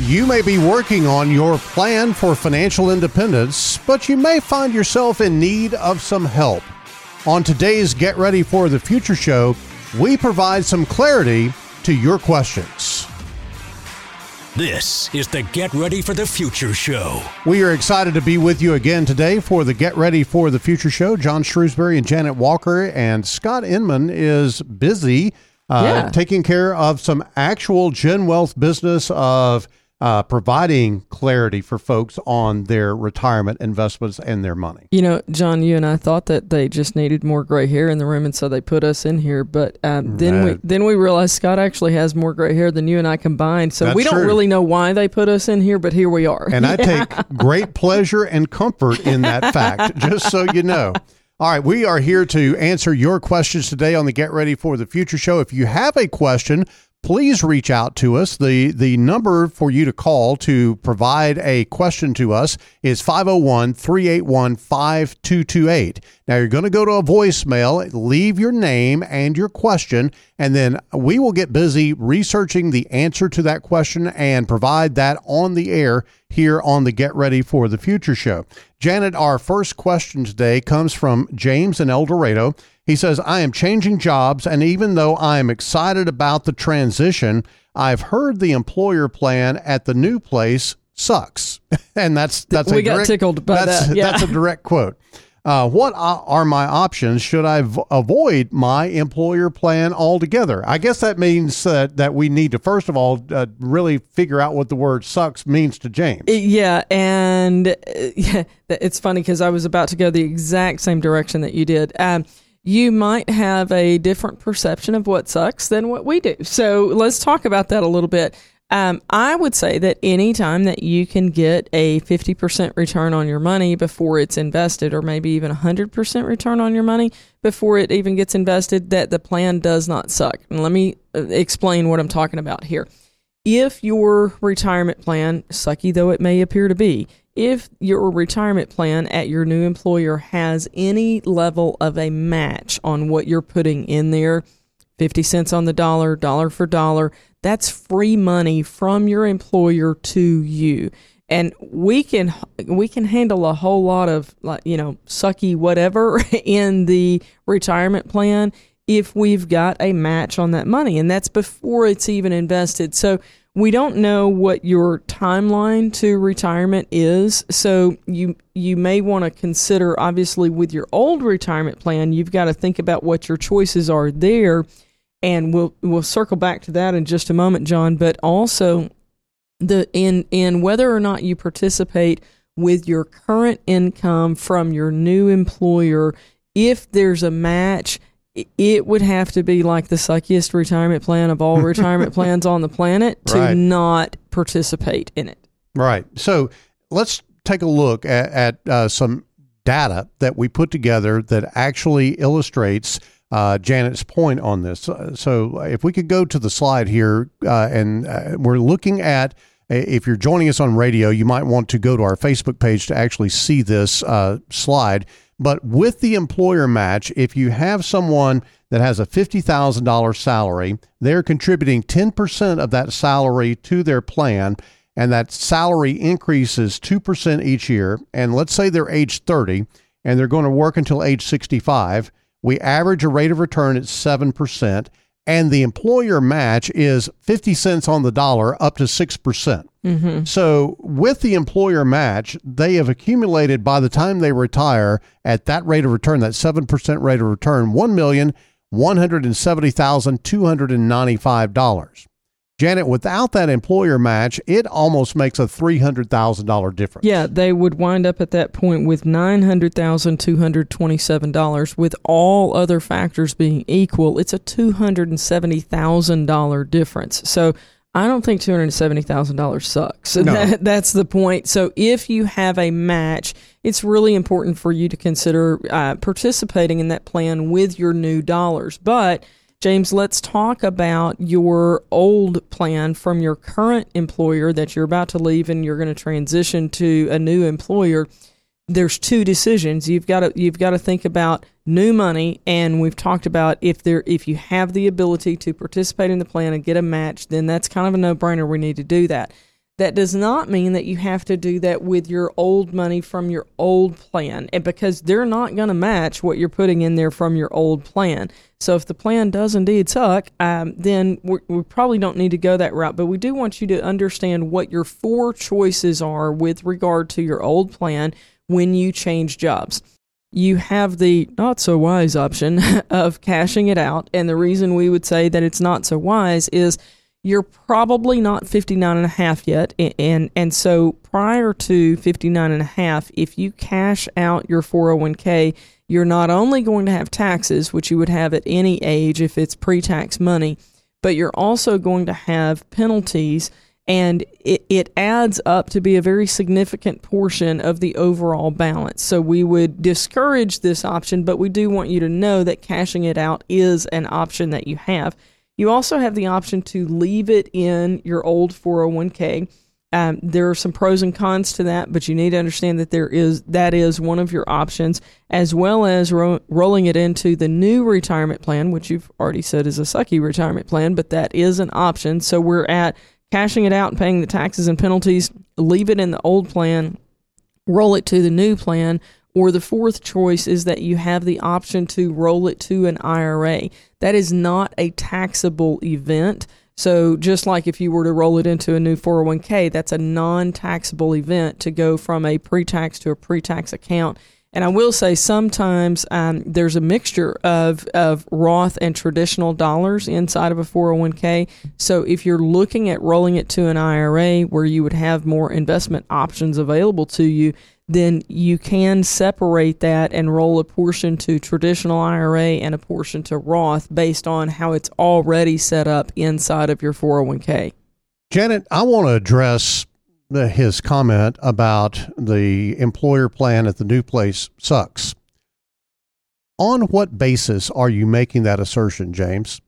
You may be working on your plan for financial independence, but you may find yourself in need of some help. On today's Get Ready for the Future show, we provide some clarity to your questions. This is the Get Ready for the Future show. We are excited to be with you again today for the Get Ready for the Future show. John Shrewsbury and Janet Walker and Scott Inman is busy uh, Yeah. taking care of some actual Gen Wealth business of uh, providing clarity for folks on their retirement investments and their money. You know, John, you and I thought that they just needed more gray hair in the room, and so they put us in here. But um, then we then we realized Scott actually has more gray hair than you and I combined. So we don't true. really know why they put us in here, but here we are. And I take great pleasure and comfort in that fact, just so you know. All right, we are here to answer your questions today on the Get Ready for the Future show. If you have a question, please reach out to us. The the number for you to call to provide a question to us is 501-381-5228. Now you're going to go to a voicemail, leave your name and your question, and then we will get busy researching the answer to that question and provide that on the air here on the Get Ready for the Future show. Janet, our first question today comes from James in El Dorado. He says, I am changing jobs, and even though I am excited about the transition, I've heard the employer plan at the new place sucks. and that's that's We a got direct, tickled by that's, that, yeah. That's a direct quote. Uh, what are my options? Should I v- avoid my employer plan altogether? I guess that means uh, that we need to first of all uh, really figure out what the word "sucks" means to James. Yeah, and uh, yeah, it's funny because I was about to go the exact same direction that you did. Um, you might have a different perception of what sucks than what we do. So let's talk about that a little bit. Um, I would say that anytime that you can get a 50% return on your money before it's invested, or maybe even 100% return on your money before it even gets invested, that the plan does not suck. And let me uh, explain what I'm talking about here if your retirement plan, sucky though it may appear to be, if your retirement plan at your new employer has any level of a match on what you're putting in there, 50 cents on the dollar, dollar for dollar, that's free money from your employer to you. And we can we can handle a whole lot of like you know sucky whatever in the retirement plan if we've got a match on that money and that's before it's even invested. So we don't know what your timeline to retirement is. So you you may want to consider obviously with your old retirement plan, you've got to think about what your choices are there and we'll we'll circle back to that in just a moment, John, but also the in in whether or not you participate with your current income from your new employer if there's a match it would have to be like the suckiest retirement plan of all retirement plans on the planet to Right. not participate in it Right. So let's take a look at, at uh, some data that we put together that actually illustrates uh, Janet's point on this. Uh, So if we could go to the slide here, uh, and uh, we're looking at. If you're joining us on radio, you might want to go to our Facebook page to actually see this uh, slide. But with the employer match, if you have someone that has a $50,000 salary, they're contributing 10% of that salary to their plan and that salary increases 2% each year, and let's say they're age 30 and they're going to work until age 65, we average a rate of return at 7%, and the employer match is 50 cents on the dollar up to 6%. percent mm-hmm. So, with the employer match, they have accumulated by the time they retire at that rate of return, that 7% rate of return, $1,170,295. Janet, without that employer match, it almost makes a $300,000 difference. yeah they would wind up at that point with $900227 with all other factors being equal it's a $270000 difference so I don't think two hundred seventy thousand dollars sucks. No. That, that's the point. So if you have a match, it's really important for you to consider uh, participating in that plan with your new dollars. But James, let's talk about your old plan from your current employer that you're about to leave and you're going to transition to a new employer there's two decisions. You've got to you've got to think about new money, and we've talked about if there if you have the ability to participate in the plan and get a match, then that's kind of a no brainer. We need to do that. That does not mean that you have to do that with your old money from your old plan, and because they're not going to match what you're putting in there from your old plan. So if the plan does indeed suck, um, then we we probably don't need to go that route. But we do want you to understand what your four choices are with regard to your old plan when you change jobs. You have the not so wise option of cashing it out. And the reason we would say that it's not so wise is you're probably not 59 and a half yet. And, and so prior to 59 and a half, if you cash out your 401k, you're not only going to have taxes, which you would have at any age if it's pre tax money, but you're also going to have penalties and it, it adds up to be a very significant portion of the overall balance. So we would discourage this option, but we do want you to know that cashing it out is an option that you have. You also have the option to leave it in your old 401k. Um, there are some pros and cons to that, but you need to understand that there is that is one of your options, as well as ro- rolling it into the new retirement plan, which you've already said is a sucky retirement plan, but that is an option. So we're at cashing it out and paying the taxes and penalties, leave it in the old plan, roll it to the new plan. Or the fourth choice is that you have the option to roll it to an IRA. That is not a taxable event. So, just like if you were to roll it into a new 401k, that's a non taxable event to go from a pre tax to a pre tax account. And I will say sometimes um, there's a mixture of, of Roth and traditional dollars inside of a 401k. So if you're looking at rolling it to an IRA where you would have more investment options available to you, then you can separate that and roll a portion to traditional IRA and a portion to Roth based on how it's already set up inside of your 401k. Janet, I want to address the, his comment about the employer plan at the new place sucks. On what basis are you making that assertion, James?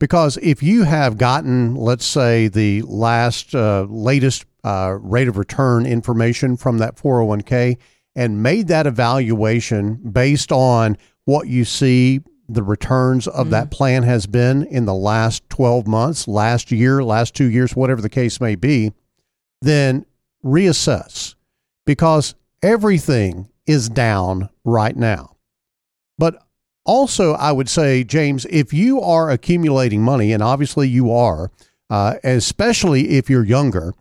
Because if you have gotten, let's say, the last uh, latest uh, rate of return information from that 401k and made that evaluation based on what you see the returns of mm-hmm. that plan has been in the last 12 months, last year, last two years, whatever the case may be, then reassess because everything is down right now. But also, I would say, James, if you are accumulating money, and obviously you are, uh, especially if you're younger,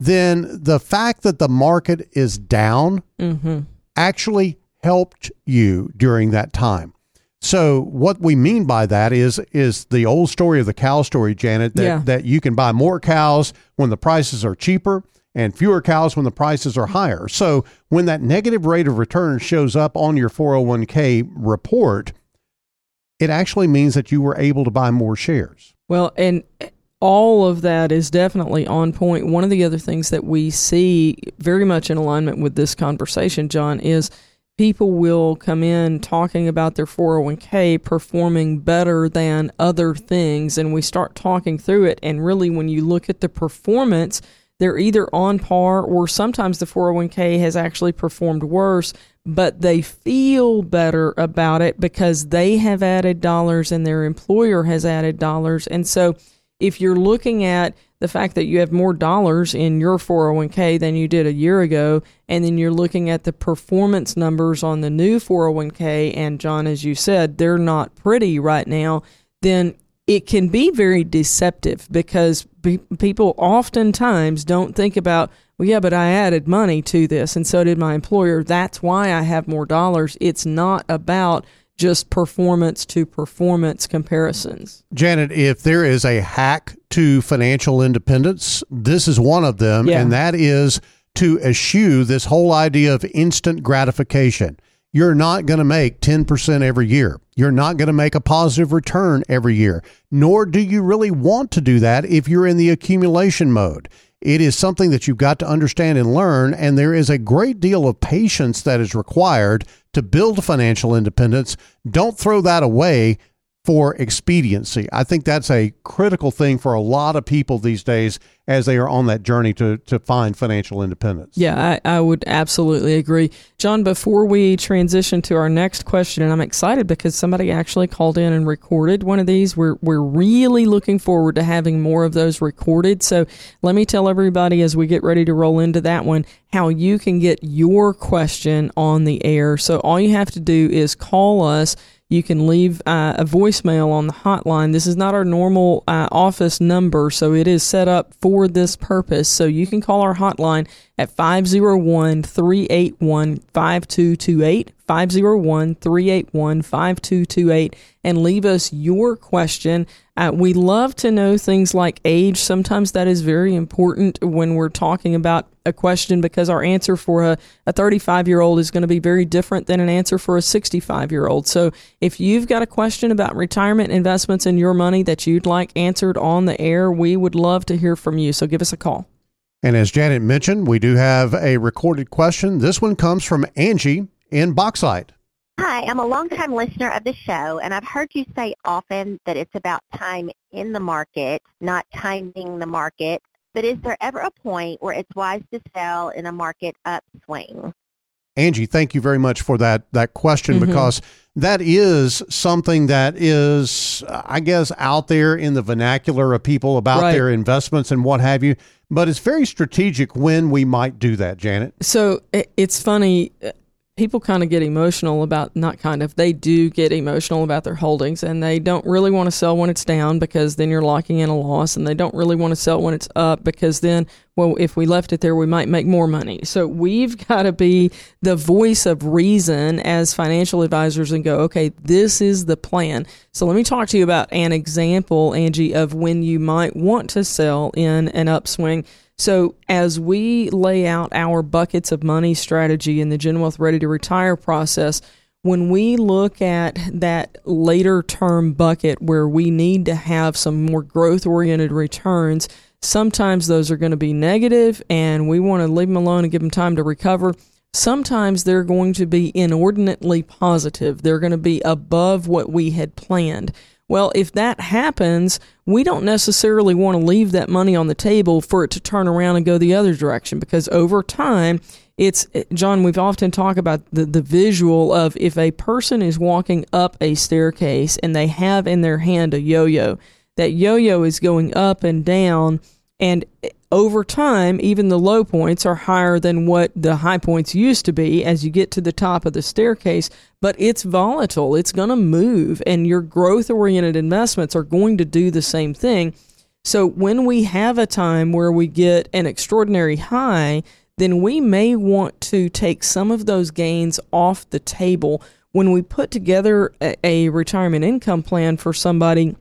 then the fact that the market is down mm-hmm. actually helped you during that time. So what we mean by that is is the old story of the cow story, Janet, that, yeah. that you can buy more cows when the prices are cheaper and fewer cows when the prices are higher. So when that negative rate of return shows up on your 401k report, it actually means that you were able to buy more shares. Well, and all of that is definitely on point. One of the other things that we see very much in alignment with this conversation, John, is people will come in talking about their 401k performing better than other things. And we start talking through it. And really, when you look at the performance, they're either on par or sometimes the 401k has actually performed worse, but they feel better about it because they have added dollars and their employer has added dollars. And so if you're looking at the fact that you have more dollars in your 401k than you did a year ago, and then you're looking at the performance numbers on the new 401k, and John, as you said, they're not pretty right now, then it can be very deceptive because be- people oftentimes don't think about, well, yeah, but I added money to this and so did my employer. That's why I have more dollars. It's not about just performance to performance comparisons. Janet, if there is a hack to financial independence, this is one of them, yeah. and that is to eschew this whole idea of instant gratification. you're not going to make 10% every year. You're not going to make a positive return every year, nor do you really want to do that if you're in the accumulation mode. It is something that you've got to understand and learn, and there is a great deal of patience that is required to build financial independence. Don't throw that away for expediency. I think that's a critical thing for a lot of people these days as they are on that journey to, to find financial independence. Yeah, I, I would absolutely agree. John, before we transition to our next question, and I'm excited because somebody actually called in and recorded one of these. We're, we're really looking forward to having more of those recorded. So let me tell everybody as we get ready to roll into that one how you can get your question on the air. So all you have to do is call us you can leave uh, a voicemail on the hotline. This is not our normal uh, office number, so it is set up for this purpose. So you can call our hotline at 501 381 5228. 501 381 5228 and leave us your question. Uh, we love to know things like age. Sometimes that is very important when we're talking about a question because our answer for a, a 35 year old is going to be very different than an answer for a 65 year old. So if you've got a question about retirement investments and your money that you'd like answered on the air, we would love to hear from you. So give us a call. And as Janet mentioned, we do have a recorded question. This one comes from Angie in Bauxite. Hi, I'm a longtime listener of the show, and I've heard you say often that it's about time in the market, not timing the market. But is there ever a point where it's wise to sell in a market upswing? Angie, thank you very much for that that question mm-hmm. because that is something that is, I guess, out there in the vernacular of people about right. their investments and what have you. But it's very strategic when we might do that, Janet. So it's funny people kind of get emotional about not kind of they do get emotional about their holdings and they don't really want to sell when it's down because then you're locking in a loss and they don't really want to sell when it's up because then well if we left it there we might make more money. So we've got to be the voice of reason as financial advisors and go okay this is the plan. So let me talk to you about an example angie of when you might want to sell in an upswing so, as we lay out our buckets of money strategy in the Gen Wealth Ready to Retire process, when we look at that later term bucket where we need to have some more growth oriented returns, sometimes those are going to be negative and we want to leave them alone and give them time to recover. Sometimes they're going to be inordinately positive. They're going to be above what we had planned. Well, if that happens, we don't necessarily want to leave that money on the table for it to turn around and go the other direction because over time, it's eh, John, we've often talked about the, the visual of if a person is walking up a staircase and they have in their hand a yo yo, that yo yo is going up and down and over time, even the low points are higher than what the high points used to be as you get to the top of the staircase. But it's volatile, it's going to move, and your growth oriented investments are going to do the same thing. So when we have a time where we get an extraordinary high, then we may want to take some of those gains off the table. When we put together a, a retirement income plan for somebody,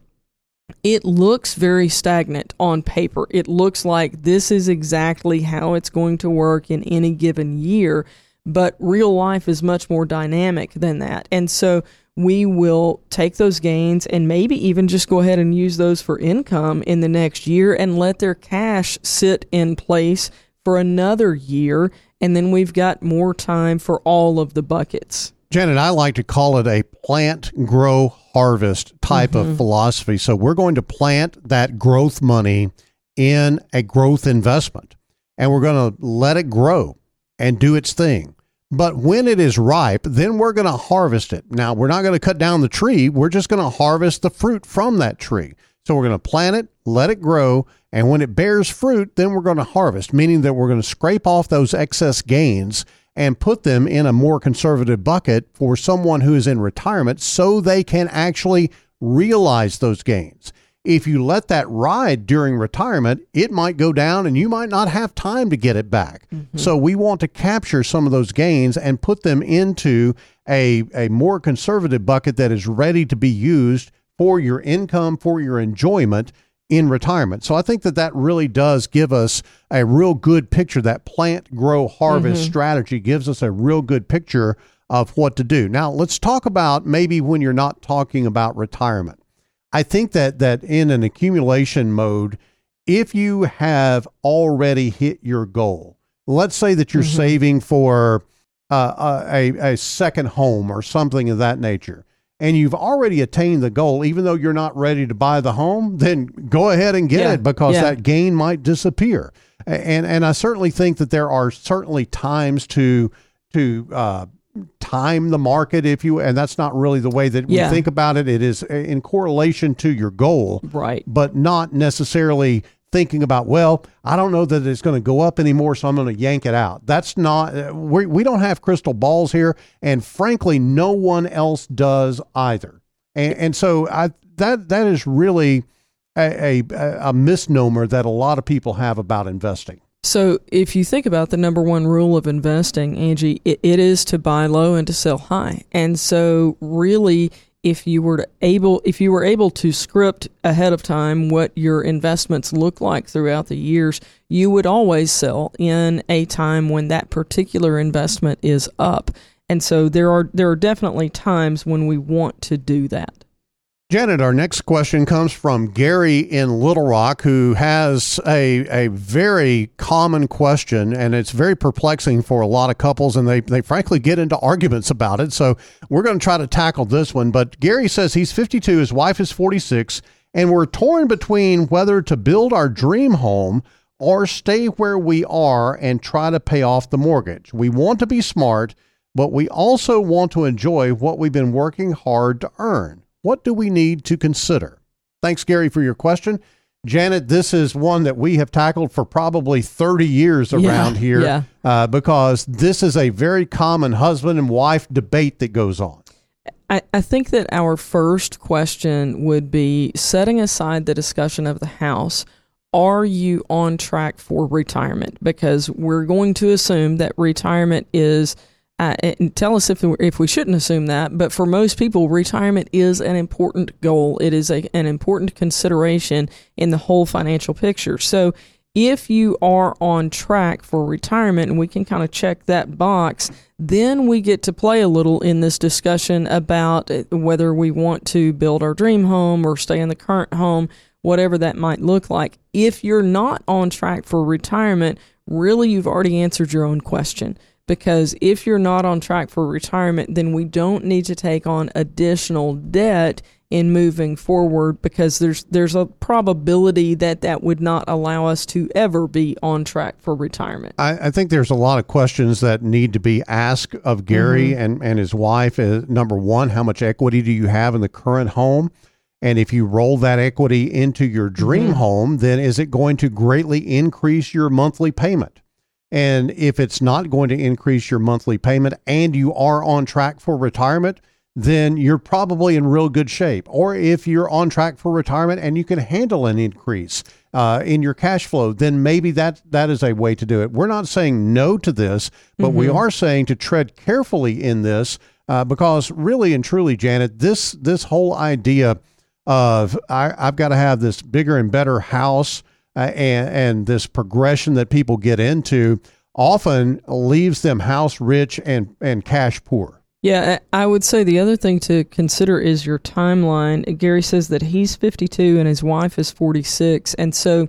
it looks very stagnant on paper. It looks like this is exactly how it's going to work in any given year, but real life is much more dynamic than that. And so we will take those gains and maybe even just go ahead and use those for income in the next year and let their cash sit in place for another year. And then we've got more time for all of the buckets. Janet, I like to call it a plant, grow, harvest type mm-hmm. of philosophy. So we're going to plant that growth money in a growth investment and we're going to let it grow and do its thing. But when it is ripe, then we're going to harvest it. Now, we're not going to cut down the tree. We're just going to harvest the fruit from that tree. So we're going to plant it, let it grow, and when it bears fruit, then we're going to harvest, meaning that we're going to scrape off those excess gains and put them in a more conservative bucket for someone who is in retirement so they can actually realize those gains. If you let that ride during retirement, it might go down and you might not have time to get it back. Mm-hmm. So we want to capture some of those gains and put them into a, a more conservative bucket that is ready to be used for your income, for your enjoyment in retirement. So I think that that really does give us a real good picture. That plant, grow, harvest mm-hmm. strategy gives us a real good picture of what to do. Now, let's talk about maybe when you're not talking about retirement. I think that that in an accumulation mode, if you have already hit your goal, let's say that you're mm-hmm. saving for uh, a, a second home or something of that nature, and you've already attained the goal, even though you're not ready to buy the home, then go ahead and get yeah. it because yeah. that gain might disappear. And and I certainly think that there are certainly times to to uh, time the market, if you, and that's not really the way that yeah. we think about it. It is in correlation to your goal, right? But not necessarily thinking about, well, I don't know that it's going to go up anymore, so I'm going to yank it out. That's not, uh, we, we don't have crystal balls here. And frankly, no one else does either. And, and so I, that, that is really a, a, a misnomer that a lot of people have about investing. So, if you think about the number one rule of investing, Angie, it, it is to buy low and to sell high. And so, really, if you were able if you were able to script ahead of time what your investments look like throughout the years, you would always sell in a time when that particular investment is up. And so there are there are definitely times when we want to do that. Janet, our next question comes from Gary in Little Rock, who has a, a very common question, and it's very perplexing for a lot of couples, and they, they frankly get into arguments about it. So we're going to try to tackle this one. But Gary says he's 52, his wife is 46, and we're torn between whether to build our dream home or stay where we are and try to pay off the mortgage. We want to be smart, but we also want to enjoy what we've been working hard to earn. What do we need to consider? Thanks, Gary, for your question. Janet, this is one that we have tackled for probably 30 years around yeah, here yeah. Uh, because this is a very common husband and wife debate that goes on. I, I think that our first question would be setting aside the discussion of the house. Are you on track for retirement? Because we're going to assume that retirement is uh, tell us if if we shouldn't assume that, but for most people, retirement is an important goal. It is a, an important consideration in the whole financial picture. So, if you are on track for retirement, and we can kind of check that box, then we get to play a little in this discussion about uh, whether we want to build our dream home or stay in the current home, whatever that might look like. If you're not on track for retirement, really, you've already answered your own question because if you're not on track for retirement, then we don't need to take on additional debt in moving forward because there's there's a probability that that would not allow us to ever be on track for retirement. I, I think there's a lot of questions that need to be asked of Gary mm-hmm. and, and his wife. Uh, number one, how much equity do you have in the current home? And if you roll that equity into your dream mm-hmm. home, then is it going to greatly increase your monthly payment? And if it's not going to increase your monthly payment and you are on track for retirement, then you're probably in real good shape. Or if you're on track for retirement and you can handle an increase uh, in your cash flow, then maybe that that is a way to do it. We're not saying no to this, but mm-hmm. we are saying to tread carefully in this uh, because really and truly, Janet, this this whole idea of I, I've got to have this bigger and better house uh, and, and this progression that people get into often leaves them house rich and, and cash poor. Yeah, I would say the other thing to consider is your timeline. Gary says that he's 52 and his wife is 46. And so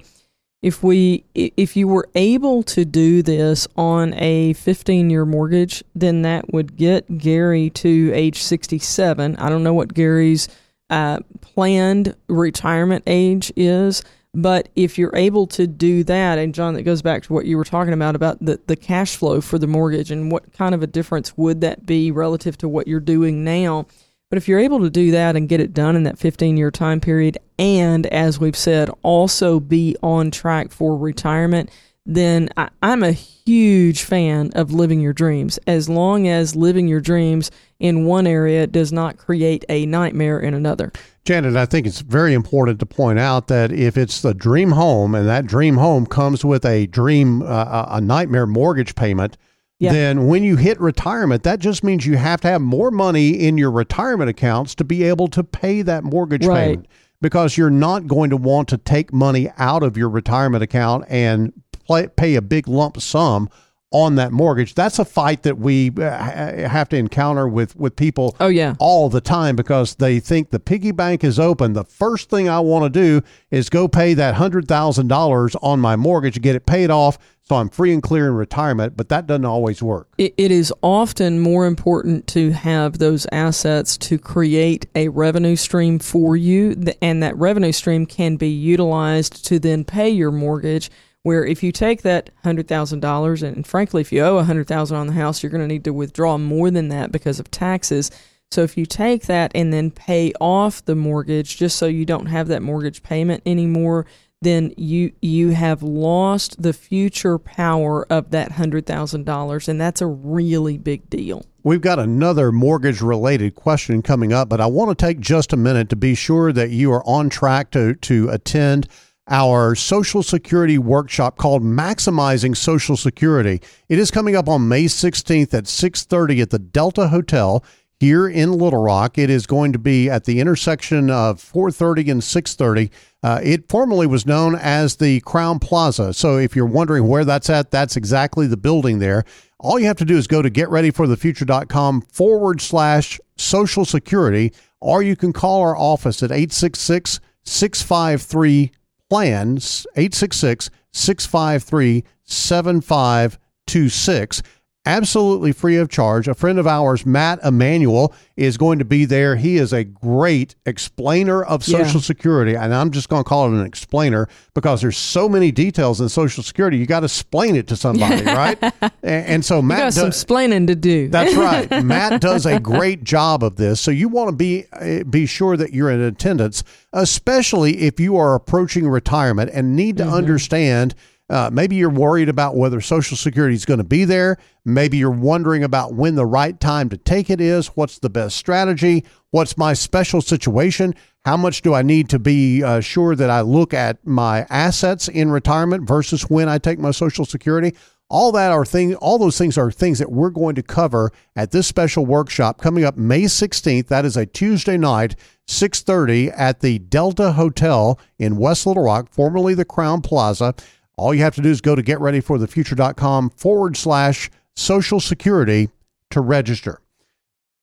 if we if you were able to do this on a 15 year mortgage, then that would get Gary to age 67. I don't know what Gary's uh, planned retirement age is, but if you're able to do that, and John, that goes back to what you were talking about about the, the cash flow for the mortgage and what kind of a difference would that be relative to what you're doing now. But if you're able to do that and get it done in that 15 year time period, and as we've said, also be on track for retirement, then I, am a huge fan of living your dreams as long as living your dreams in one area does not create a nightmare in another. Janet, I think it's very important to point out that if it's the dream home and that dream home comes with a dream, uh, a nightmare mortgage payment, yeah. then when you hit retirement, that just means you have to have more money in your retirement accounts to be able to pay that mortgage right. payment because you're not going to want to take money out of your retirement account and play, pay a big lump sum on that mortgage. That's a fight that we uh, have to encounter with with people. Oh yeah, all the time because they think the piggy bank is open. The first thing I want to do is go pay that hundred thousand dollars on my mortgage, get it paid off, so I'm free and clear in retirement. But that doesn't always work. it, it is often more important to have those assets to create a revenue stream for you, and that revenue stream can be utilized to then pay your mortgage where if you take that hundred thousand dollars and frankly if you owe a hundred thousand on the house you're going to need to withdraw more than that because of taxes. So if you take that and then pay off the mortgage just so you don't have that mortgage payment anymore then you you have lost the future power of that hundred thousand dollars and that's a really big deal. We've got another mortgage related question coming up, but I want to take just a minute to be sure that you are on track to, to attend our Social Security workshop called Maximizing Social Security. It is coming up on May 16th at 6:30 at the Delta Hotel here in Little Rock. It is going to be at the intersection of 4:30 and 6:30. Uh, it formerly was known as the Crowne Plaza. So if you're wondering where that's at, that's exactly the building there. All you have to do is go to getreadyforthefuture.com forward slash social security, or you can call our office at 866 653 plans 866 653 7526 absolutely free of charge. A friend of ours, Matt Emanuel, is going to be there. He is a great explainer of Social Yeah. Security, and I'm just going to call it an explainer because there's so many details in Social Security. You got to explain it to somebody, right? And, and so you Matt got some does- splaining to do that's right. Matt does a great job of this. So you want to be uh, be sure that you're in attendance, especially if you are approaching retirement and need to understand. Uh, maybe you're worried about whether Social Security is going to be there. Maybe you're wondering about when the right time to take it is. What's the best strategy? What's my special situation? How much do I need to be uh, sure that I look at my assets in retirement versus when I take my Social Security? all that are things all those things are things that we're going to cover at this special workshop coming up May 16th that is a Tuesday night 6:30 at the Delta Hotel in West Little Rock formerly the Crowne Plaza all you have to do is go to getreadyforthefuture.com forward slash social security to register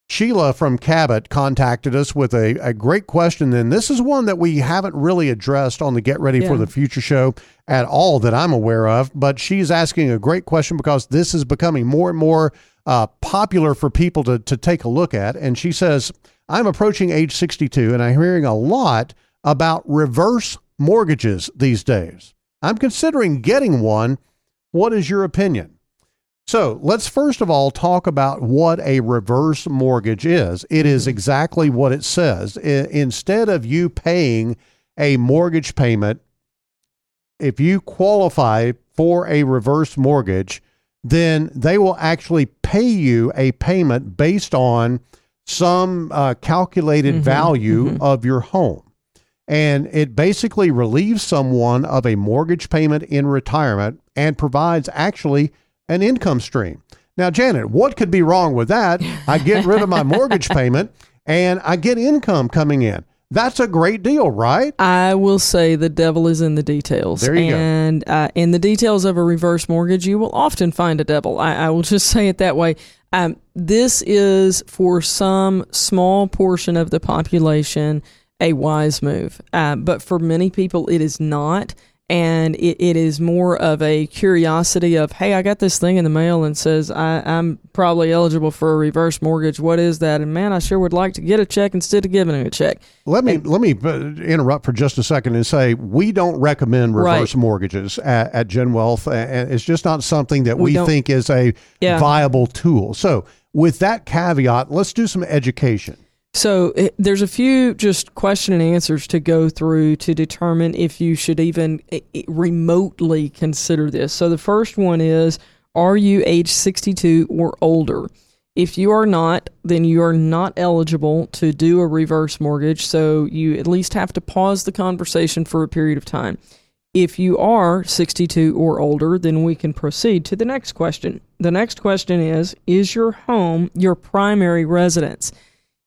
Sheila from Cabot contacted us with a, a great question, and this is one that we haven't really addressed on the Get Ready for the Future show at all that I'm aware of. But she's asking a great question because this is becoming more and more uh, popular for people to, to take a look at. And she says, I'm approaching age 62, and I'm hearing a lot about reverse mortgages these days. I'm considering getting one. What is your opinion? So let's first of all talk about what a reverse mortgage is. It is mm-hmm. exactly what it says. I- instead of you paying a mortgage payment, if you qualify for a reverse mortgage, then they will actually pay you a payment based on some uh, calculated mm-hmm. value mm-hmm. of your home. And it basically relieves someone of a mortgage payment in retirement and provides actually an income stream. Now, Janet, what could be wrong with that? I get rid of my mortgage payment and I get income coming in. That's a great deal, right? I will say the devil is in the details. There you go. and uh, in the details of a reverse mortgage, you will often find a devil. I, I will just say it that way. Um, this is for some small portion of the population a wise move, uh, but for many people, it is not. And it, it is more of a curiosity of, hey, I got this thing in the mail and says I, I'm probably eligible for a reverse mortgage. What is that? And man, I sure would like to get a check instead of giving a check. Let me let me uh, interrupt for just a second and say we don't recommend reverse Right. mortgages at, at Gen Wealth, and it's just not something that We we, think is a Yeah. viable tool. So, with that caveat, let's do some education. So it, there's a few just question and answers to go through to determine if you should even i- i- remotely consider this. So the first one is are you age 62 or older? If you are not, then you are not eligible to do a reverse mortgage, so you at least have to pause the conversation for a period of time. If you are 62 or older, then we can proceed to the next question. The next question is Is your home your primary residence?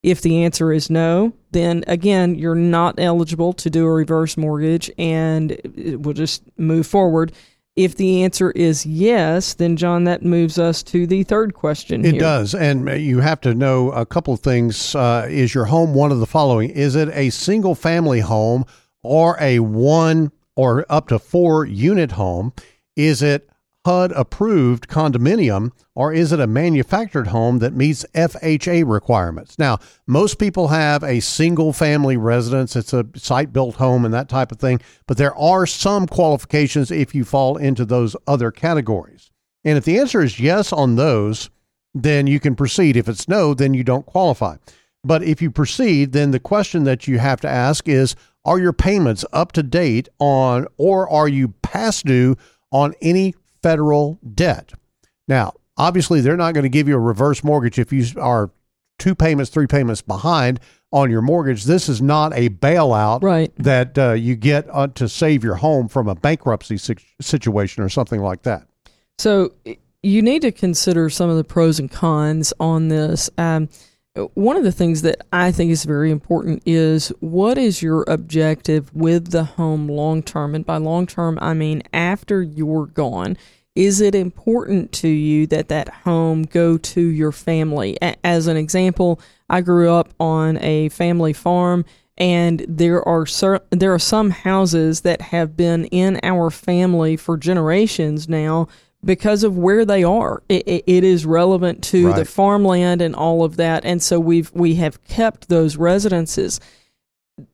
If the answer is no, then again, you're not eligible to do a reverse mortgage and it- we'll just move forward. If the answer is yes, then John, that moves us to the third question. It here. does. And you have to know a couple of things. Uh, is your home one of the following? Is it a single family home or a one or up to four unit home? Is it HUD approved condominium or is it a manufactured home that meets FHA requirements? Now, most people have a single family residence, it's a site built home and that type of thing, but there are some qualifications if you fall into those other categories. And if the answer is yes on those, then you can proceed. If it's no, then you don't qualify. But if you proceed, then the question that you have to ask is Are your payments up to date on, or are you past due on any federal debt. Now, obviously, they're not going to give you a reverse mortgage if you are two payments, three payments behind on your mortgage. This is not a bailout right. that uh, you get uh, to save your home from a bankruptcy situation or something like that. So you need to consider some of the pros and cons on this. Um, one of the things that I think is very important is what is your objective with the home long term? And by long term, I mean after you're gone. Is it important to you that that home go to your family? As an example, I grew up on a family farm and there are there are some houses that have been in our family for generations now because of where they are. It, it, it is relevant to right. the farmland and all of that, and so we've we have kept those residences.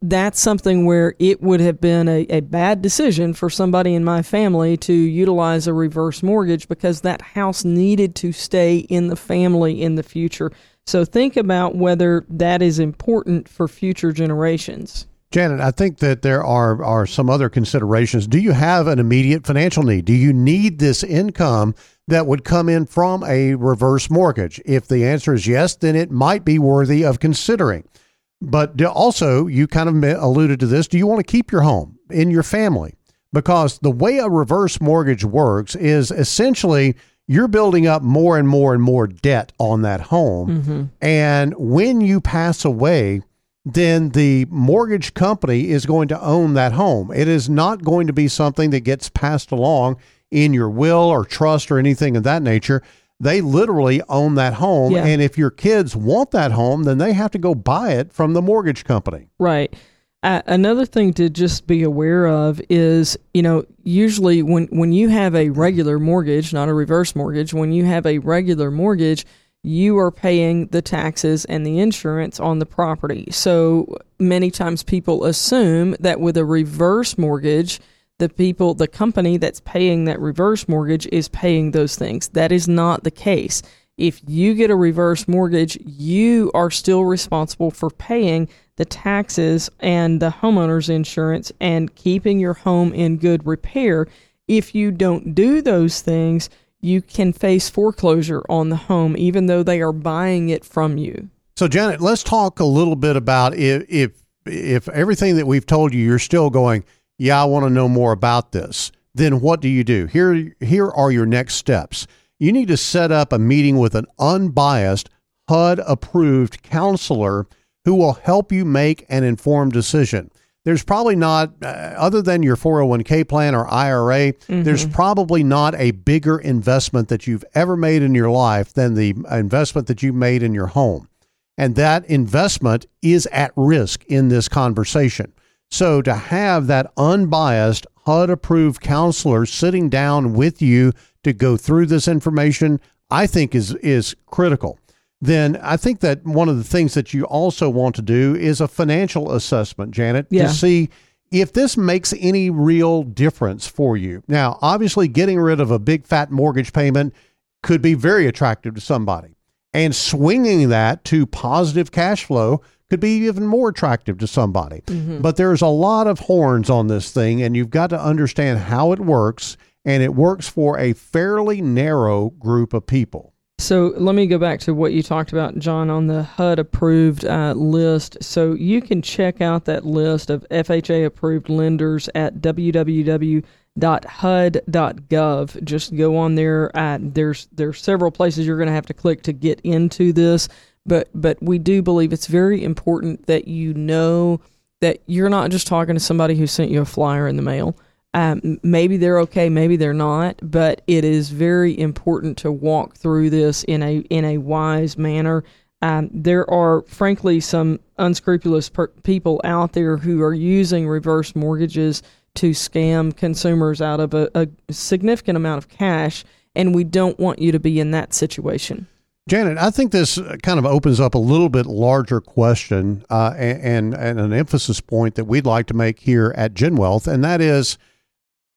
That's something where it would have been a, a bad decision for somebody in my family to utilize a reverse mortgage because that house needed to stay in the family in the future. So think about whether that is important for future generations. Janet, I think that there are are some other considerations. Do you have an immediate financial need? Do you need this income that would come in from a reverse mortgage? If the answer is yes, then it might be worthy of considering. But also, you kind of alluded to this. Do you want to keep your home in your family? Because the way a reverse mortgage works is essentially you're building up more and more and more debt on that home. Mm-hmm. And when you pass away, then the mortgage company is going to own that home. It is not going to be something that gets passed along in your will or trust or anything of that nature. They literally own that home. Yeah. And if your kids want that home, then they have to go buy it from the mortgage company. Right. Uh, another thing to just be aware of is, you know, usually when, when you have a regular mortgage, not a reverse mortgage, when you have a regular mortgage, you are paying the taxes and the insurance on the property. So many times people assume that with a reverse mortgage, the people, the company that's paying that reverse mortgage is paying those things. That is not the case. If you get a reverse mortgage, you are still responsible for paying the taxes and the homeowner's insurance and keeping your home in good repair. If you don't do those things, you can face foreclosure on the home even though they are buying it from you. So Janet, let's talk a little bit about if if if everything that we've told you you're still going, yeah, I want to know more about this. Then what do you do? Here here are your next steps. You need to set up a meeting with an unbiased HUD approved counselor who will help you make an informed decision there's probably not, uh, other than your 401k plan or IRA, mm-hmm. there's probably not a bigger investment that you've ever made in your life than the investment that you made in your home. And that investment is at risk in this conversation. So to have that unbiased, HUD approved counselor sitting down with you to go through this information, I think is, is critical then I think that one of the things that you also want to do is a financial assessment, Janet, yeah. to see if this makes any real difference for you. Now, obviously, getting rid of a big fat mortgage payment could be very attractive to somebody, and swinging that to positive cash flow could be even more attractive to somebody. Mm-hmm. But there's a lot of horns on this thing, and you've got to understand how it works, and it works for a fairly narrow group of people. So let me go back to what you talked about, John, on the HUD approved uh, list. So you can check out that list of FHA approved lenders at www.hud.gov. Just go on there. Uh, there's there's several places you're going to have to click to get into this, but but we do believe it's very important that you know that you're not just talking to somebody who sent you a flyer in the mail Um, maybe they're okay, maybe they're not, but it is very important to walk through this in a in a wise manner. Um, there are, frankly, some unscrupulous per- people out there who are using reverse mortgages to scam consumers out of a, a significant amount of cash, and we don't want you to be in that situation. Janet, I think this kind of opens up a little bit larger question uh, and, and an emphasis point that we'd like to make here at GenWealth, and that is,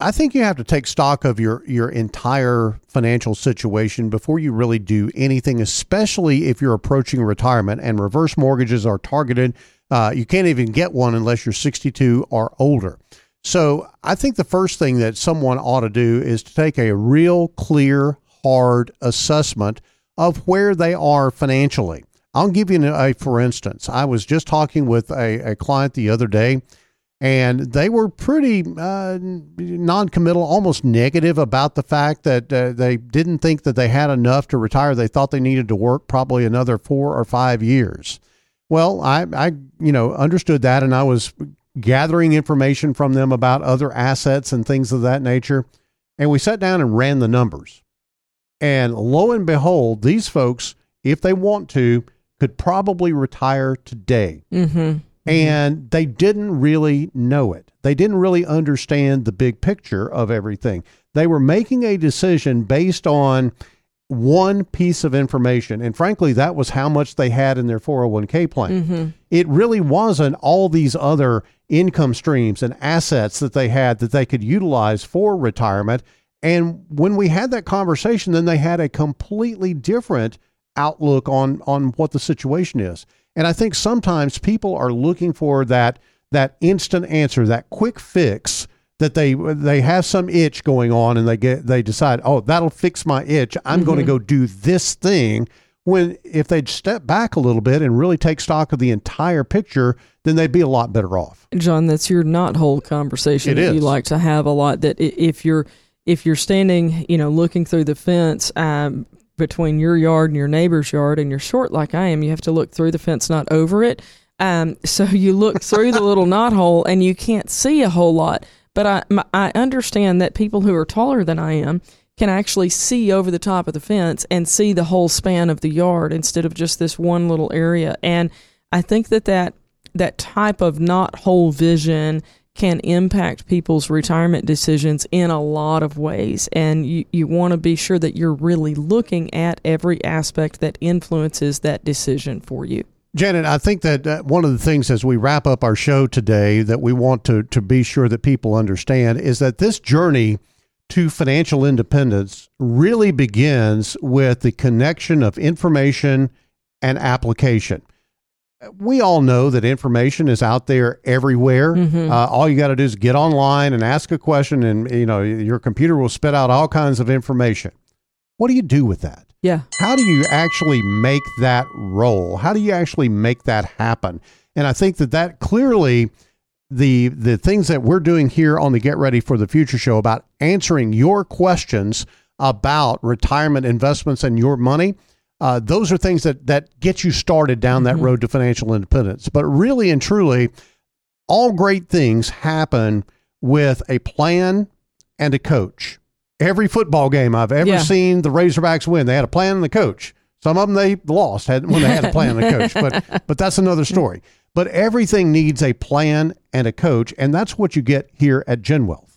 I think you have to take stock of your your entire financial situation before you really do anything, especially if you're approaching retirement and reverse mortgages are targeted. Uh, you can't even get one unless you're 62 or older. So I think the first thing that someone ought to do is to take a real clear, hard assessment of where they are financially. I'll give you a, for instance. I was just talking with a, a client the other day, and they were pretty uh, non-committal, almost negative about the fact that uh, they didn't think that they had enough to retire. They thought they needed to work probably another four or five years. Well, I, I you know understood that, and I was gathering information from them about other assets and things of that nature, and we sat down and ran the numbers. And lo and behold, these folks, if they want to, could probably retire today. Mm-hmm. And they didn't really know it. They didn't really understand the big picture of everything. They were making a decision based on one piece of information. And frankly, that was how much they had in their 401k plan. Mm-hmm. It really wasn't all these other income streams and assets that they had that they could utilize for retirement. And when we had that conversation, then they had a completely different outlook on on what the situation is. And I think sometimes people are looking for that that instant answer, that quick fix that they they have some itch going on and they get they decide, "Oh, that'll fix my itch. I'm mm-hmm. going to go do this thing." When if they'd step back a little bit and really take stock of the entire picture, then they'd be a lot better off. John, that's your not whole conversation it that is. you like to have a lot that if you're if you're standing, you know, looking through the fence um, between your yard and your neighbor's yard, and you're short like I am, you have to look through the fence, not over it. Um, so you look through the little knot hole, and you can't see a whole lot. But I, I understand that people who are taller than I am can actually see over the top of the fence and see the whole span of the yard instead of just this one little area. And I think that that that type of knot hole vision can impact people's retirement decisions in a lot of ways. And you, you want to be sure that you're really looking at every aspect that influences that decision for you. Janet, I think that uh, one of the things as we wrap up our show today that we want to, to be sure that people understand is that this journey to financial independence really begins with the connection of information and application we all know that information is out there everywhere. Mm-hmm. Uh, all you got to do is get online and ask a question, and you know your computer will spit out all kinds of information. What do you do with that? Yeah. How do you actually make that roll? How do you actually make that happen? And I think that that clearly the the things that we're doing here on the Get Ready for the Future show about answering your questions about retirement investments and your money uh, those are things that that get you started down that mm-hmm. road to financial independence. But really and truly, all great things happen with a plan and a coach. Every football game I've ever yeah. seen the Razorbacks win, they had a plan and a coach. Some of them they lost had, when they had a plan and a coach, but but that's another story. But everything needs a plan and a coach, and that's what you get here at GenWealth.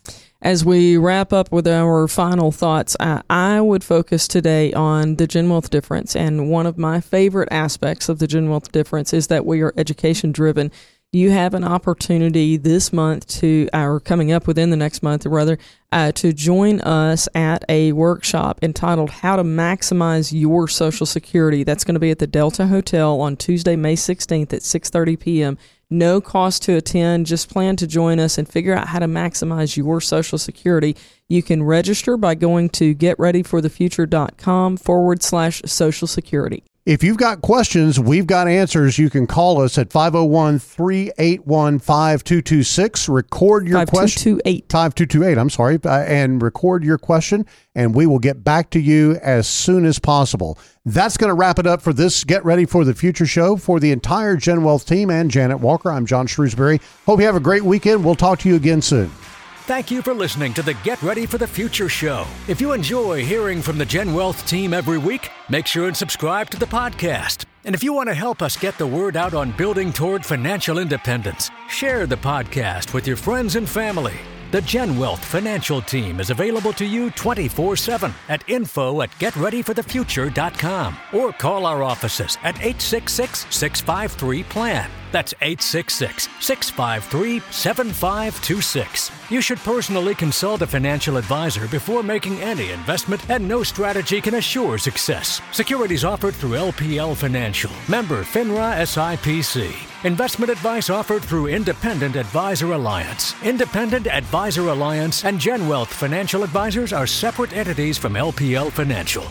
As we wrap up with our final thoughts, I, I would focus today on the Gen GenWealth difference. And one of my favorite aspects of the Gen GenWealth difference is that we are education driven. You have an opportunity this month to, or coming up within the next month, rather, uh, to join us at a workshop entitled "How to Maximize Your Social Security." That's going to be at the Delta Hotel on Tuesday, May sixteenth at six thirty p.m. No cost to attend. Just plan to join us and figure out how to maximize your Social Security. You can register by going to getreadyforthefuture.com forward slash Social Security. If you've got questions, we've got answers. You can call us at 501 381 5226. Record your question. 5228. 5228, I'm sorry. Uh, and record your question, and we will get back to you as soon as possible. That's going to wrap it up for this Get Ready for the Future show. For the entire Gen Wealth team and Janet Walker, I'm John Shrewsbury. Hope you have a great weekend. We'll talk to you again soon. Thank you for listening to the Get Ready for the Future show. If you enjoy hearing from the Gen Wealth team every week, make sure and subscribe to the podcast. And if you want to help us get the word out on building toward financial independence, share the podcast with your friends and family. The Gen Wealth Financial Team is available to you 24 7 at info at getreadyforthefuture.com or call our offices at 866 653 PLAN. That's 866 653 7526. You should personally consult a financial advisor before making any investment, and no strategy can assure success. Securities offered through LPL Financial, member FINRA SIPC. Investment advice offered through Independent Advisor Alliance. Independent Advisor Alliance and Gen Wealth Financial Advisors are separate entities from LPL Financial.